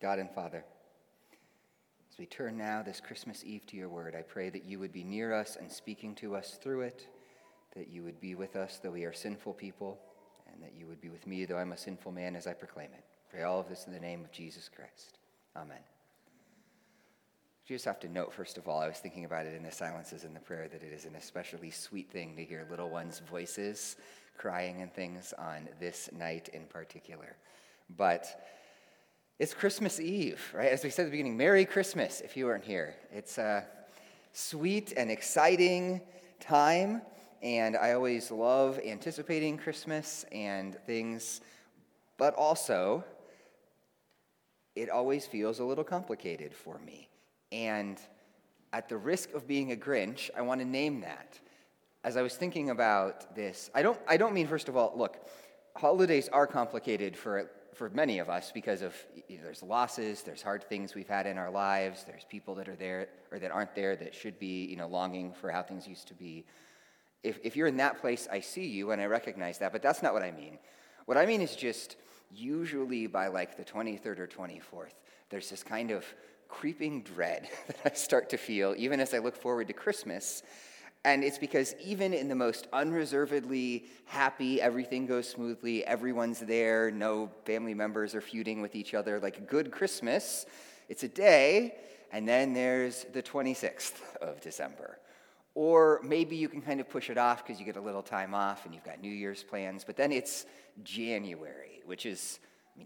God and Father, as we turn now this Christmas Eve to your word, I pray that you would be near us and speaking to us through it, that you would be with us though we are sinful people, and that you would be with me though I'm a sinful man as I proclaim it. Pray all of this in the name of Jesus Christ. Amen. You just have to note, first of all, I was thinking about it in the silences in the prayer, that it is an especially sweet thing to hear little ones' voices crying and things on this night in particular. But it's Christmas Eve, right? As we said at the beginning, Merry Christmas if you weren't here. It's a sweet and exciting time, and I always love anticipating Christmas and things, but also it always feels a little complicated for me. And at the risk of being a Grinch, I want to name that. As I was thinking about this, I don't, I don't mean, first of all, look, holidays are complicated for for many of us because of you know, there's losses, there's hard things we've had in our lives, there's people that are there or that aren't there that should be you know longing for how things used to be. If, if you're in that place, I see you and I recognize that, but that's not what I mean. What I mean is just usually by like the 23rd or 24th, there's this kind of creeping dread that I start to feel, even as I look forward to Christmas, and it's because even in the most unreservedly happy, everything goes smoothly, everyone's there, no family members are feuding with each other, like a good Christmas, it's a day, and then there's the 26th of December. Or maybe you can kind of push it off because you get a little time off and you've got New Year's plans, but then it's January, which is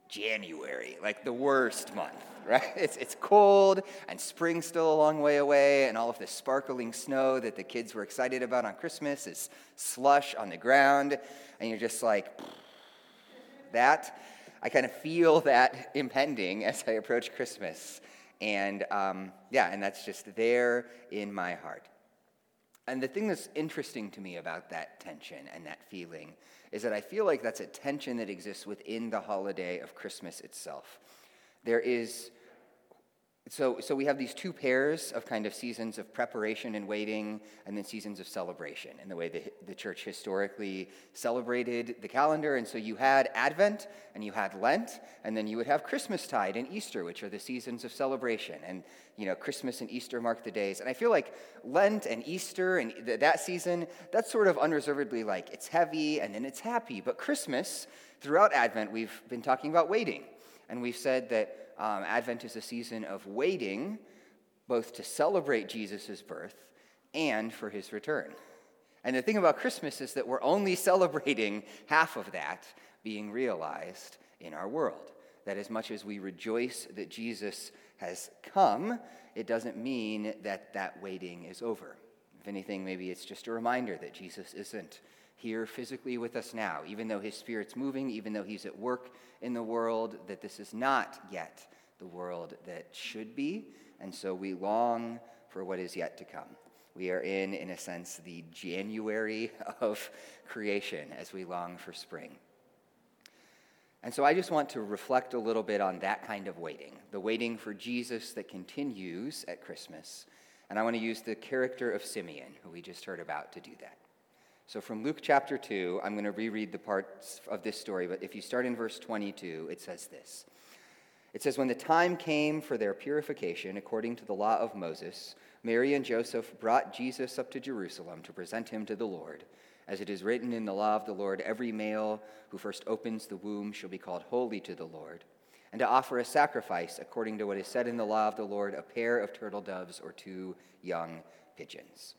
January, like the worst month, right? It's, it's cold and spring's still a long way away, and all of the sparkling snow that the kids were excited about on Christmas is slush on the ground, and you're just like, that. I kind of feel that impending as I approach Christmas. And um, yeah, and that's just there in my heart. And the thing that's interesting to me about that tension and that feeling is that I feel like that's a tension that exists within the holiday of Christmas itself. There is so, so we have these two pairs of kind of seasons of preparation and waiting, and then seasons of celebration, in the way the, the church historically celebrated the calendar. And so you had Advent, and you had Lent, and then you would have Christmastide and Easter, which are the seasons of celebration. And, you know, Christmas and Easter mark the days. And I feel like Lent and Easter and th- that season, that's sort of unreservedly like it's heavy and then it's happy. But Christmas, throughout Advent, we've been talking about waiting. And we've said that um, Advent is a season of waiting, both to celebrate Jesus' birth and for his return. And the thing about Christmas is that we're only celebrating half of that being realized in our world. That as much as we rejoice that Jesus has come, it doesn't mean that that waiting is over. If anything, maybe it's just a reminder that Jesus isn't here physically with us now, even though his spirit's moving, even though he's at work in the world, that this is not yet the world that should be. And so we long for what is yet to come. We are in, in a sense, the January of creation as we long for spring. And so I just want to reflect a little bit on that kind of waiting, the waiting for Jesus that continues at Christmas. And I want to use the character of Simeon, who we just heard about, to do that. So from Luke chapter 2, I'm going to reread the parts of this story, but if you start in verse 22, it says this. It says, When the time came for their purification, according to the law of Moses, Mary and Joseph brought Jesus up to Jerusalem to present him to the Lord. As it is written in the law of the Lord, every male who first opens the womb shall be called holy to the Lord. And to offer a sacrifice, according to what is said in the law of the Lord, a pair of turtle doves or two young pigeons.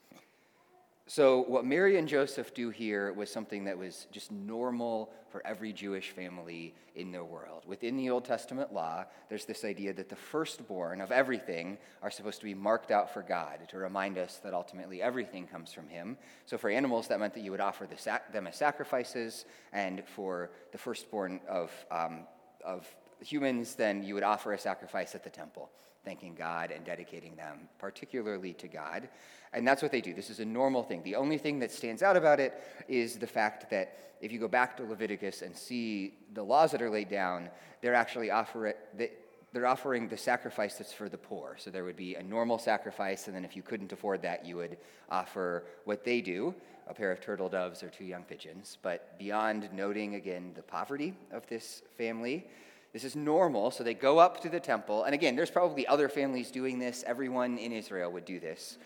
So, what Mary and Joseph do here was something that was just normal for every Jewish family in their world. Within the Old Testament law, there's this idea that the firstborn of everything are supposed to be marked out for God to remind us that ultimately everything comes from Him. So, for animals, that meant that you would offer the sac- them as sacrifices, and for the firstborn of, um, of humans, then you would offer a sacrifice at the temple thanking God and dedicating them particularly to God. And that's what they do. This is a normal thing. The only thing that stands out about it is the fact that if you go back to Leviticus and see the laws that are laid down, they're actually offer it, they're offering the sacrifice that's for the poor. So there would be a normal sacrifice, and then if you couldn't afford that, you would offer what they do a pair of turtle doves or two young pigeons. But beyond noting again the poverty of this family, This is normal, so they go up to the temple. And again, there's probably other families doing this. Everyone in Israel would do this.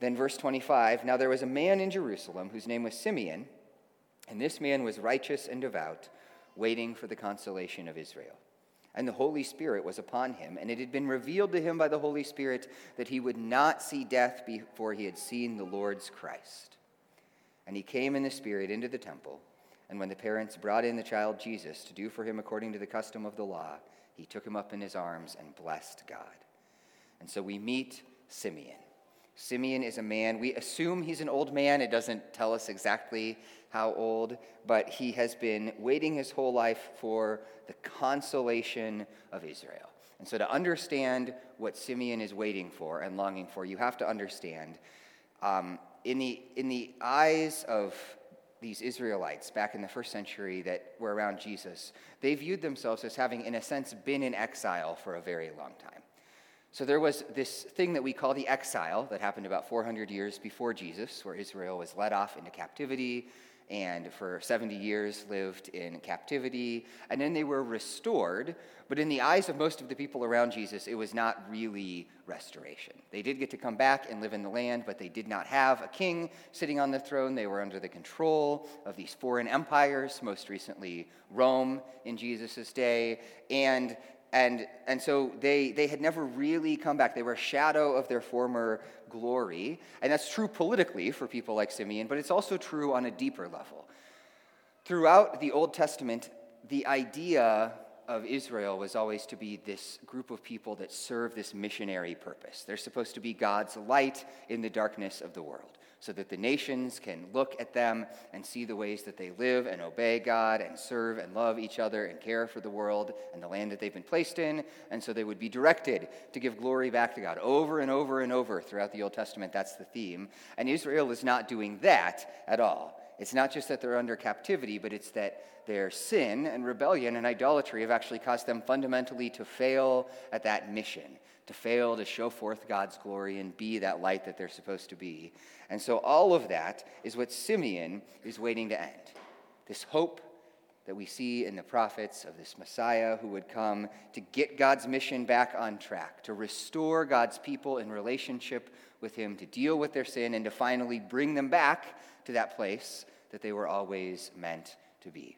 Then, verse 25 Now there was a man in Jerusalem whose name was Simeon, and this man was righteous and devout, waiting for the consolation of Israel. And the Holy Spirit was upon him, and it had been revealed to him by the Holy Spirit that he would not see death before he had seen the Lord's Christ. And he came in the Spirit into the temple. And when the parents brought in the child Jesus to do for him according to the custom of the law, he took him up in his arms and blessed God. And so we meet Simeon. Simeon is a man, we assume he's an old man. It doesn't tell us exactly how old, but he has been waiting his whole life for the consolation of Israel. And so, to understand what Simeon is waiting for and longing for, you have to understand um, in, the, in the eyes of these Israelites back in the first century that were around Jesus, they viewed themselves as having, in a sense, been in exile for a very long time. So there was this thing that we call the exile that happened about 400 years before Jesus, where Israel was led off into captivity and for 70 years lived in captivity. And then they were restored, but in the eyes of most of the people around Jesus, it was not really restoration. They did get to come back and live in the land, but they did not have a king sitting on the throne. They were under the control of these foreign empires, most recently Rome in Jesus' day. And and, and so they, they had never really come back. They were a shadow of their former glory. And that's true politically for people like Simeon, but it's also true on a deeper level. Throughout the Old Testament, the idea of Israel was always to be this group of people that serve this missionary purpose. They're supposed to be God's light in the darkness of the world so that the nations can look at them and see the ways that they live and obey God and serve and love each other and care for the world and the land that they've been placed in. And so they would be directed to give glory back to God over and over and over throughout the Old Testament. That's the theme. And Israel is not doing that at all. It's not just that they're under captivity, but it's that their sin and rebellion and idolatry have actually caused them fundamentally to fail at that mission to fail to show forth God's glory and be that light that they're supposed to be. And so all of that is what Simeon is waiting to end. This hope that we see in the prophets of this Messiah who would come to get God's mission back on track, to restore God's people in relationship with Him, to deal with their sin, and to finally bring them back to that place that they were always meant to be.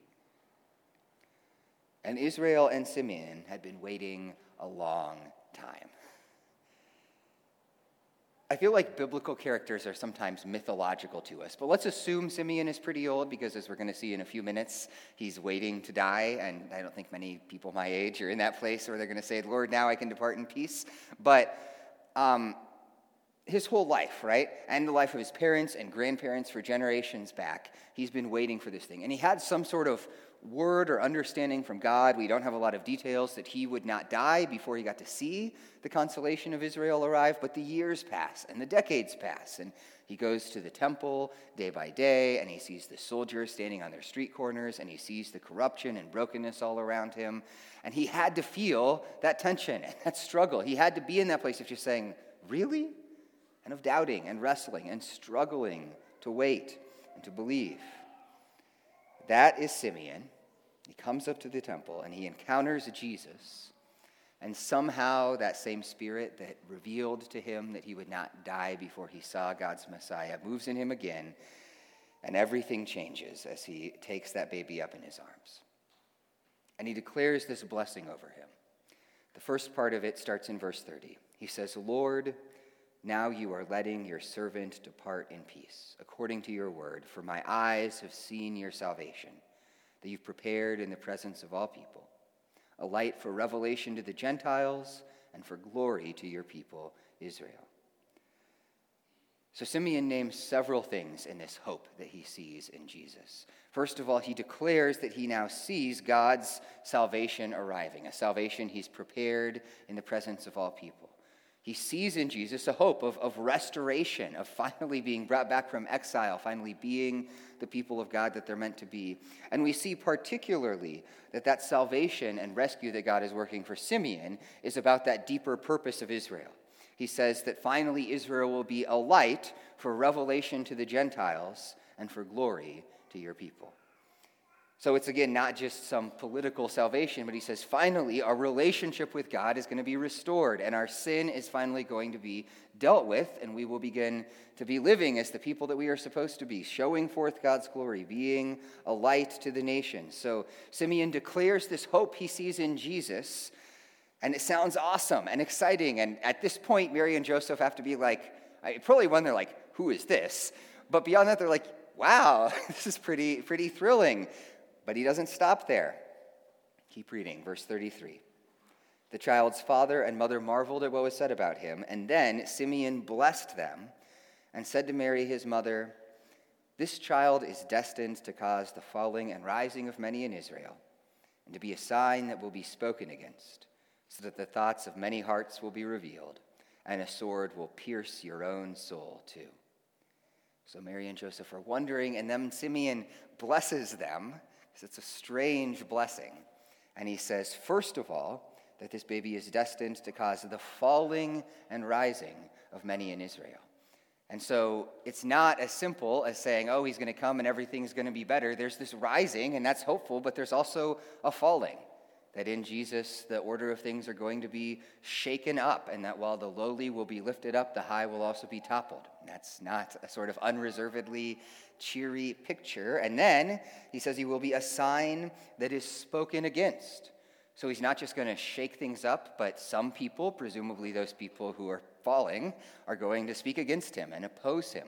And Israel and Simeon had been waiting a long time. I feel like biblical characters are sometimes mythological to us, but let's assume Simeon is pretty old because, as we're going to see in a few minutes, he's waiting to die. And I don't think many people my age are in that place where they're going to say, Lord, now I can depart in peace. But um, his whole life, right? And the life of his parents and grandparents for generations back, he's been waiting for this thing. And he had some sort of word or understanding from God. We don't have a lot of details that he would not die before he got to see the consolation of Israel arrive, but the years pass and the decades pass. And he goes to the temple day by day and he sees the soldiers standing on their street corners and he sees the corruption and brokenness all around him. And he had to feel that tension and that struggle. He had to be in that place of just saying, Really? And of doubting and wrestling and struggling to wait and to believe. That is Simeon. He comes up to the temple and he encounters Jesus. And somehow that same spirit that revealed to him that he would not die before he saw God's Messiah moves in him again. And everything changes as he takes that baby up in his arms. And he declares this blessing over him. The first part of it starts in verse 30. He says, Lord, now you are letting your servant depart in peace, according to your word, for my eyes have seen your salvation, that you've prepared in the presence of all people, a light for revelation to the Gentiles and for glory to your people, Israel. So Simeon names several things in this hope that he sees in Jesus. First of all, he declares that he now sees God's salvation arriving, a salvation he's prepared in the presence of all people. He sees in Jesus a hope of, of restoration, of finally being brought back from exile, finally being the people of God that they're meant to be. And we see particularly that that salvation and rescue that God is working for Simeon is about that deeper purpose of Israel. He says that finally Israel will be a light for revelation to the Gentiles and for glory to your people. So it's again not just some political salvation, but he says finally our relationship with God is going to be restored and our sin is finally going to be dealt with, and we will begin to be living as the people that we are supposed to be, showing forth God's glory, being a light to the nations. So Simeon declares this hope he sees in Jesus, and it sounds awesome and exciting. And at this point, Mary and Joseph have to be like, probably when they're like, who is this? But beyond that, they're like, wow, this is pretty, pretty thrilling. But he doesn't stop there. Keep reading, verse 33. The child's father and mother marveled at what was said about him, and then Simeon blessed them and said to Mary, his mother, This child is destined to cause the falling and rising of many in Israel, and to be a sign that will be spoken against, so that the thoughts of many hearts will be revealed, and a sword will pierce your own soul too. So Mary and Joseph are wondering, and then Simeon blesses them it's a strange blessing. And he says, first of all, that this baby is destined to cause the falling and rising of many in Israel. And so it's not as simple as saying, oh, he's going to come and everything's going to be better. There's this rising, and that's hopeful, but there's also a falling. That in Jesus, the order of things are going to be shaken up, and that while the lowly will be lifted up, the high will also be toppled. That's not a sort of unreservedly cheery picture. And then he says he will be a sign that is spoken against. So he's not just going to shake things up, but some people, presumably those people who are falling, are going to speak against him and oppose him.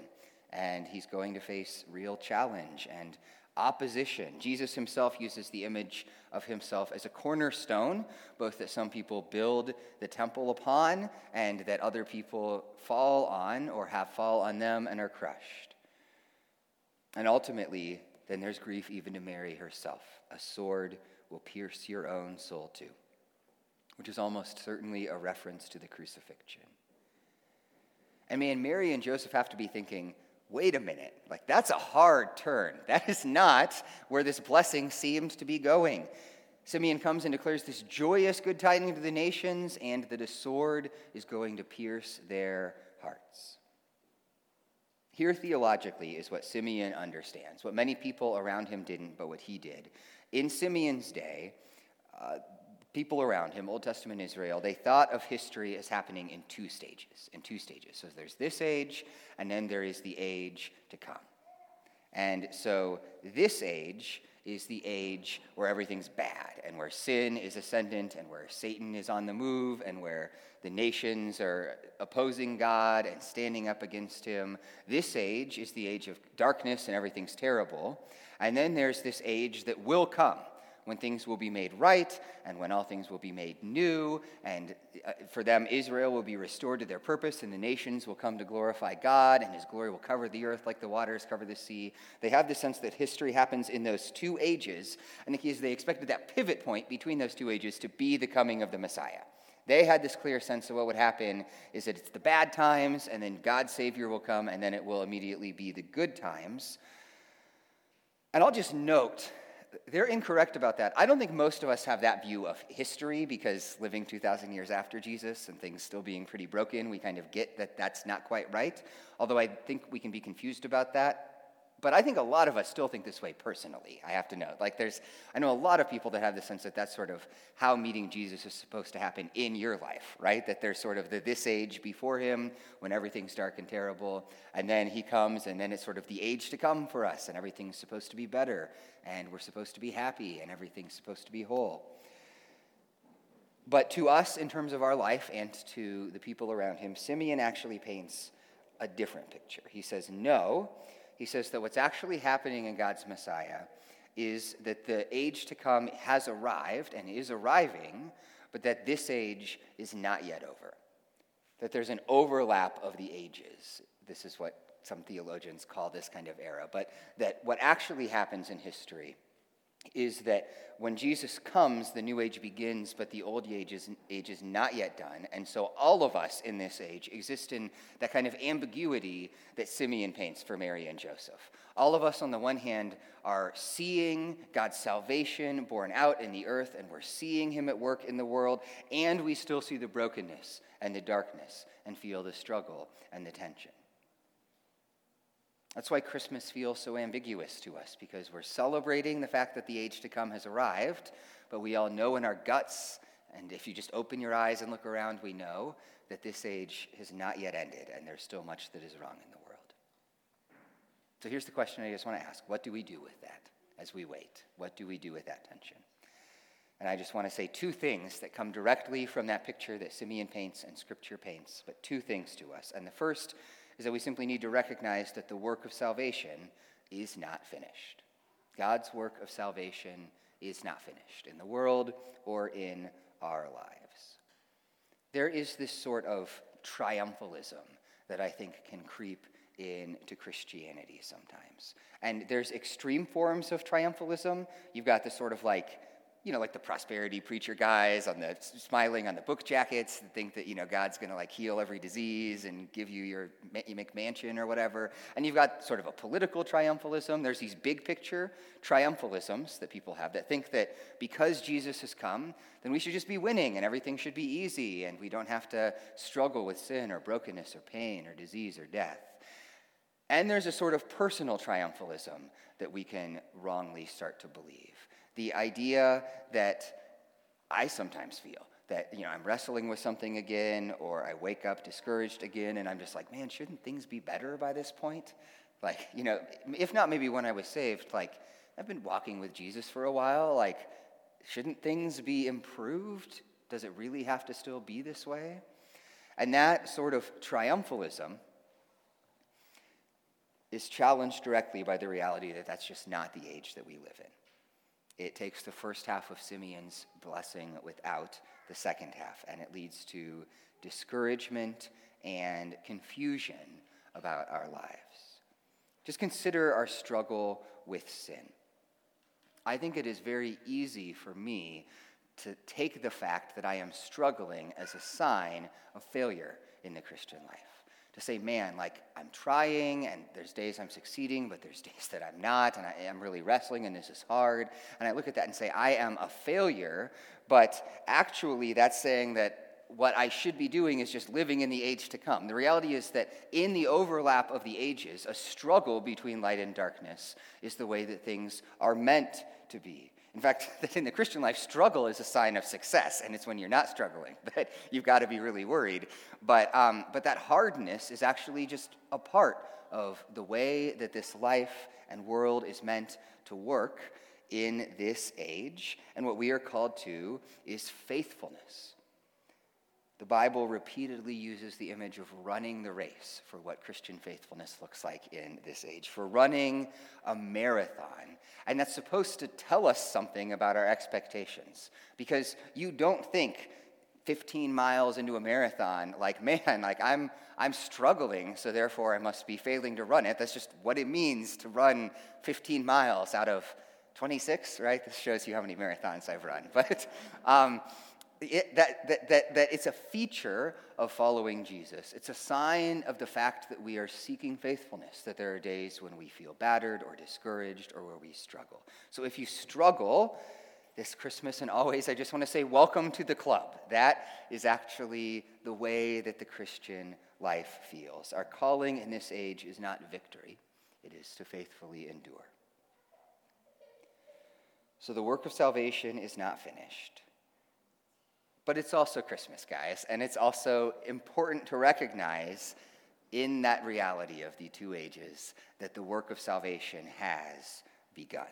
And he's going to face real challenge and opposition. Jesus himself uses the image of himself as a cornerstone, both that some people build the temple upon and that other people fall on or have fall on them and are crushed. And ultimately, then there's grief even to Mary herself. A sword will pierce your own soul too, which is almost certainly a reference to the crucifixion. And man, Mary and Joseph have to be thinking, wait a minute, like that's a hard turn. That is not where this blessing seems to be going. Simeon comes and declares this joyous good tidings to the nations, and that a sword is going to pierce their hearts. Here, theologically, is what Simeon understands, what many people around him didn't, but what he did. In Simeon's day, uh, people around him, Old Testament Israel, they thought of history as happening in two stages. In two stages. So there's this age, and then there is the age to come. And so this age is the age where everything's bad and where sin is ascendant and where Satan is on the move and where the nations are opposing God and standing up against him. This age is the age of darkness and everything's terrible. And then there's this age that will come when things will be made right and when all things will be made new. And uh, for them, Israel will be restored to their purpose, and the nations will come to glorify God, and his glory will cover the earth like the waters cover the sea. They have the sense that history happens in those two ages, and the they expected that pivot point between those two ages to be the coming of the Messiah. They had this clear sense of what would happen is that it's the bad times, and then God's Savior will come, and then it will immediately be the good times. And I'll just note they're incorrect about that. I don't think most of us have that view of history because living 2,000 years after Jesus and things still being pretty broken, we kind of get that that's not quite right. Although I think we can be confused about that. But I think a lot of us still think this way personally, I have to know. Like, there's, I know a lot of people that have the sense that that's sort of how meeting Jesus is supposed to happen in your life, right? That there's sort of the this age before him when everything's dark and terrible, and then he comes, and then it's sort of the age to come for us, and everything's supposed to be better, and we're supposed to be happy, and everything's supposed to be whole. But to us, in terms of our life and to the people around him, Simeon actually paints a different picture. He says, No he says that what's actually happening in God's Messiah is that the age to come has arrived and is arriving, but that this age is not yet over. That there's an overlap of the ages. This is what some theologians call this kind of era. But that what actually happens in history is that when Jesus comes, the new age begins, but the old age is, age is not yet done. And so all of us in this age exist in that kind of ambiguity that Simeon paints for Mary and Joseph. All of us, on the one hand, are seeing God's salvation born out in the earth, and we're seeing Him at work in the world, and we still see the brokenness and the darkness and feel the struggle and the tension. That's why Christmas feels so ambiguous to us, because we're celebrating the fact that the age to come has arrived, but we all know in our guts, and if you just open your eyes and look around, we know that this age has not yet ended, and there's still much that is wrong in the world. So here's the question I just want to ask What do we do with that as we wait? What do we do with that tension? And I just want to say two things that come directly from that picture that Simeon paints and Scripture paints, but two things to us. And the first is that we simply need to recognize that the work of salvation is not finished. God's work of salvation is not finished in the world or in our lives. There is this sort of triumphalism that I think can creep into Christianity sometimes. And there's extreme forms of triumphalism. You've got this sort of like you know, like the prosperity preacher guys on the smiling on the book jackets that think that, you know, God's going to like heal every disease and give you your you McMansion or whatever. And you've got sort of a political triumphalism. There's these big picture triumphalisms that people have that think that because Jesus has come, then we should just be winning and everything should be easy and we don't have to struggle with sin or brokenness or pain or disease or death. And there's a sort of personal triumphalism that we can wrongly start to believe the idea that I sometimes feel that you know I'm wrestling with something again or I wake up discouraged again and I'm just like, man, shouldn't things be better by this point? Like, you know, if not maybe when I was saved, like I've been walking with Jesus for a while, like shouldn't things be improved? Does it really have to still be this way? And that sort of triumphalism is challenged directly by the reality that that's just not the age that we live in. It takes the first half of Simeon's blessing without the second half, and it leads to discouragement and confusion about our lives. Just consider our struggle with sin. I think it is very easy for me to take the fact that I am struggling as a sign of failure in the Christian life to say, man, like I'm trying and there's days I'm succeeding, but there's days that I'm not, and I am really wrestling and this is hard. And I look at that and say, I am a failure, but actually that's saying that what I should be doing is just living in the age to come. The reality is that in the overlap of the ages, a struggle between light and darkness is the way that things are meant to be. In fact, in the Christian life, struggle is a sign of success, and it's when you're not struggling that you've got to be really worried. But, um, but that hardness is actually just a part of the way that this life and world is meant to work in this age. And what we are called to is faithfulness. The Bible repeatedly uses the image of running the race for what Christian faithfulness looks like in this age, for running a marathon. And that's supposed to tell us something about our expectations. Because you don't think 15 miles into a marathon like, man, like I'm, I'm struggling, so therefore I must be failing to run it. That's just what it means to run 15 miles out of 26, right? This shows you how many marathons I've run. But, um, it, that, that, that, that it's a feature of following Jesus. It's a sign of the fact that we are seeking faithfulness, that there are days when we feel battered or discouraged or where we struggle. So if you struggle this Christmas and always, I just want to say, welcome to the club. That is actually the way that the Christian life feels. Our calling in this age is not victory, it is to faithfully endure. So the work of salvation is not finished. But it's also Christmas, guys, and it's also important to recognize in that reality of the two ages that the work of salvation has begun.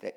That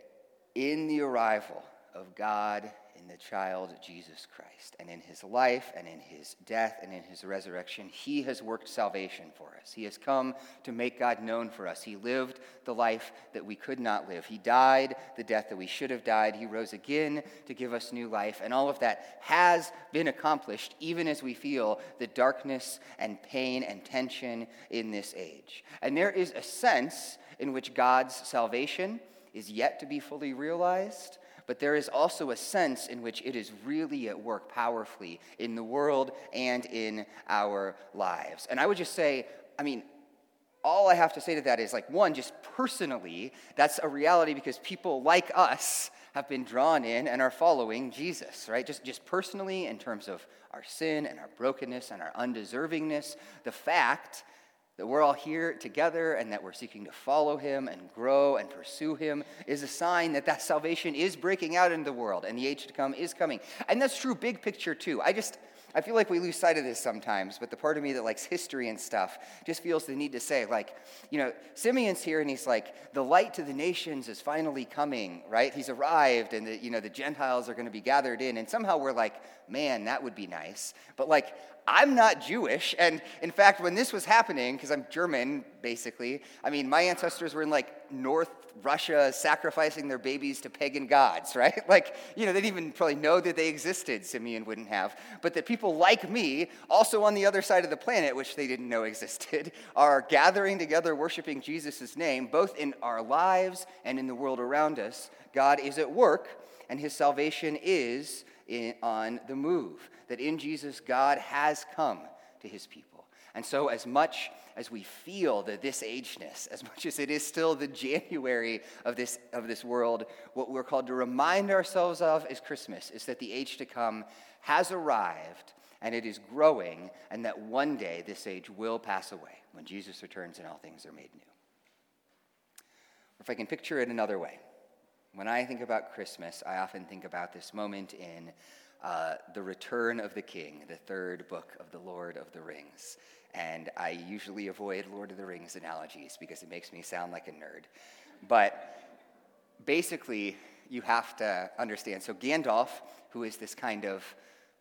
in the arrival of God in the child Jesus Christ. And in his life and in his death and in his resurrection, he has worked salvation for us. He has come to make God known for us. He lived the life that we could not live. He died the death that we should have died. He rose again to give us new life. And all of that has been accomplished, even as we feel the darkness and pain and tension in this age. And there is a sense in which God's salvation is yet to be fully realized but there is also a sense in which it is really at work powerfully in the world and in our lives. And I would just say, I mean, all I have to say to that is like, one, just personally, that's a reality because people like us have been drawn in and are following Jesus, right? Just, just personally, in terms of our sin and our brokenness and our undeservingness, the fact that we're all here together and that we're seeking to follow him and grow and pursue him is a sign that that salvation is breaking out into the world and the age to come is coming. And that's true big picture too. I just I feel like we lose sight of this sometimes, but the part of me that likes history and stuff just feels the need to say, like, you know, Simeon's here and he's like, the light to the nations is finally coming, right? He's arrived and, the, you know, the Gentiles are going to be gathered in. And somehow we're like, man, that would be nice. But like, I'm not Jewish. And in fact, when this was happening, because I'm German, basically, I mean, my ancestors were in like North Russia sacrificing their babies to pagan gods, right? Like, you know, they didn't even probably know that they existed, Simeon wouldn't have. But that people like me, also on the other side of the planet, which they didn't know existed, are gathering together, worshiping Jesus' name, both in our lives and in the world around us. God is at work, and his salvation is in, on the move. That in Jesus, God has come to his people. And so, as much as we feel the this ageness, as much as it is still the January of this, of this world, what we're called to remind ourselves of is Christmas, is that the age to come has arrived and it is growing, and that one day this age will pass away when Jesus returns and all things are made new. Or if I can picture it another way, when I think about Christmas, I often think about this moment in uh, The Return of the King, the third book of the Lord of the Rings. And I usually avoid Lord of the Rings analogies because it makes me sound like a nerd. But basically, you have to understand. So, Gandalf, who is this kind of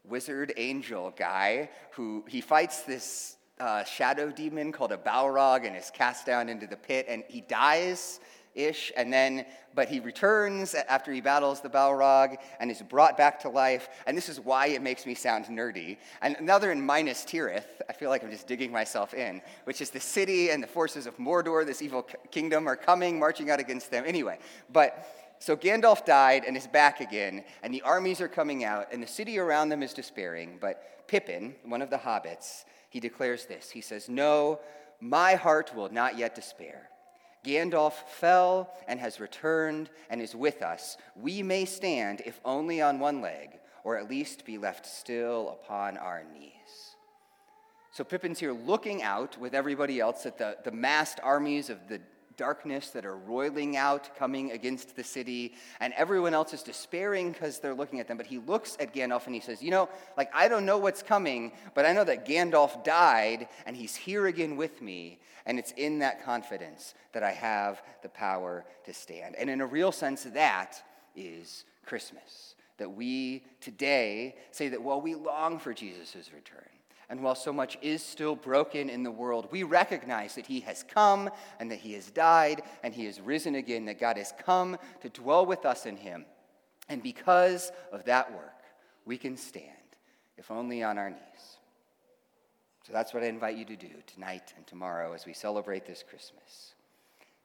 wizard angel guy, who he fights this uh, shadow demon called a Balrog and is cast down into the pit, and he dies ish, and then, but he returns after he battles the Balrog and is brought back to life. And this is why it makes me sound nerdy. And now they're in Minas Tirith. I feel like I'm just digging myself in, which is the city and the forces of Mordor, this evil kingdom, are coming, marching out against them. Anyway, but. So Gandalf died and is back again, and the armies are coming out, and the city around them is despairing. But Pippin, one of the hobbits, he declares this. He says, No, my heart will not yet despair. Gandalf fell and has returned and is with us. We may stand, if only on one leg, or at least be left still upon our knees. So Pippin's here looking out with everybody else at the, the massed armies of the darkness that are roiling out, coming against the city, and everyone else is despairing because they're looking at them. But he looks at Gandalf and he says, You know, like, I don't know what's coming, but I know that Gandalf died and he's here again with me. And it's in that confidence that I have the power to stand. And in a real sense, that is Christmas. That we today say that, well, we long for Jesus' return. And while so much is still broken in the world, we recognize that He has come and that He has died and He has risen again, that God has come to dwell with us in Him. And because of that work, we can stand, if only on our knees. So that's what I invite you to do tonight and tomorrow as we celebrate this Christmas.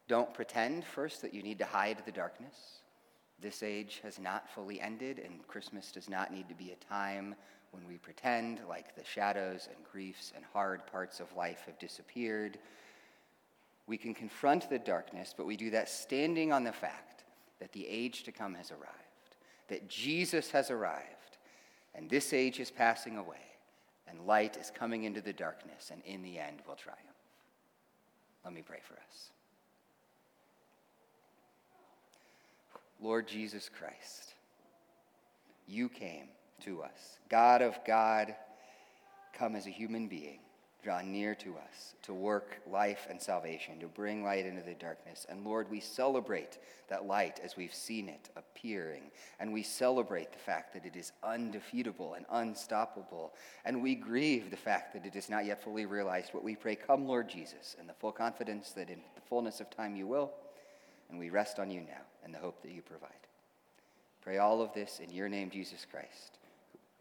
Don't pretend first that you need to hide the darkness. This age has not fully ended, and Christmas does not need to be a time when we pretend like the shadows and griefs and hard parts of life have disappeared. We can confront the darkness, but we do that standing on the fact that the age to come has arrived, that Jesus has arrived, and this age is passing away, and light is coming into the darkness, and in the end will triumph. Let me pray for us. Lord Jesus Christ, you came to us. God of God, come as a human being, draw near to us to work life and salvation, to bring light into the darkness. And Lord, we celebrate that light as we've seen it appearing. And we celebrate the fact that it is undefeatable and unstoppable. And we grieve the fact that it is not yet fully realized. But we pray, Come, Lord Jesus, in the full confidence that in the fullness of time you will. And we rest on you now and the hope that you provide. Pray all of this in your name, Jesus Christ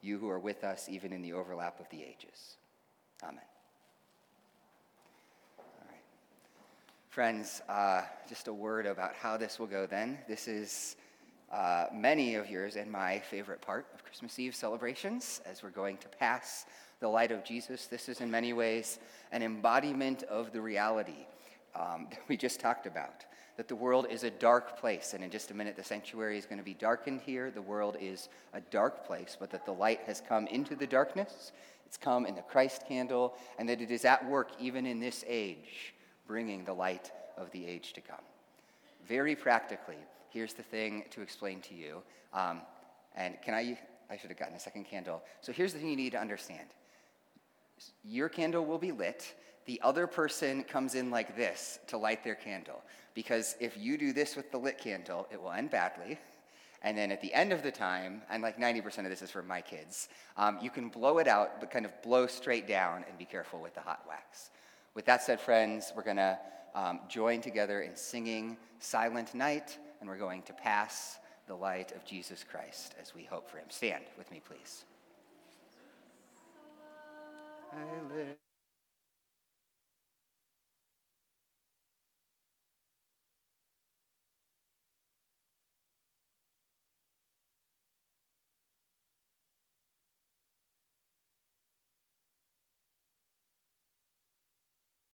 you who are with us even in the overlap of the ages. Amen. All right. Friends, uh, just a word about how this will go then. This is uh, many of yours and my favorite part of Christmas Eve celebrations as we're going to pass the light of Jesus. This is in many ways an embodiment of the reality um, that we just talked about that the world is a dark place. And in just a minute, the sanctuary is going to be darkened here. The world is a dark place, but that the light has come into the darkness. It's come in the Christ candle, and that it is at work even in this age, bringing the light of the age to come. Very practically, here's the thing to explain to you. Um, and can I? I should have gotten a second candle. So here's the thing you need to understand your candle will be lit. The other person comes in like this to light their candle. Because if you do this with the lit candle, it will end badly. And then at the end of the time, and like 90% of this is for my kids, um, you can blow it out, but kind of blow straight down and be careful with the hot wax. With that said, friends, we're going to um, join together in singing Silent Night, and we're going to pass the light of Jesus Christ as we hope for him. Stand with me, please.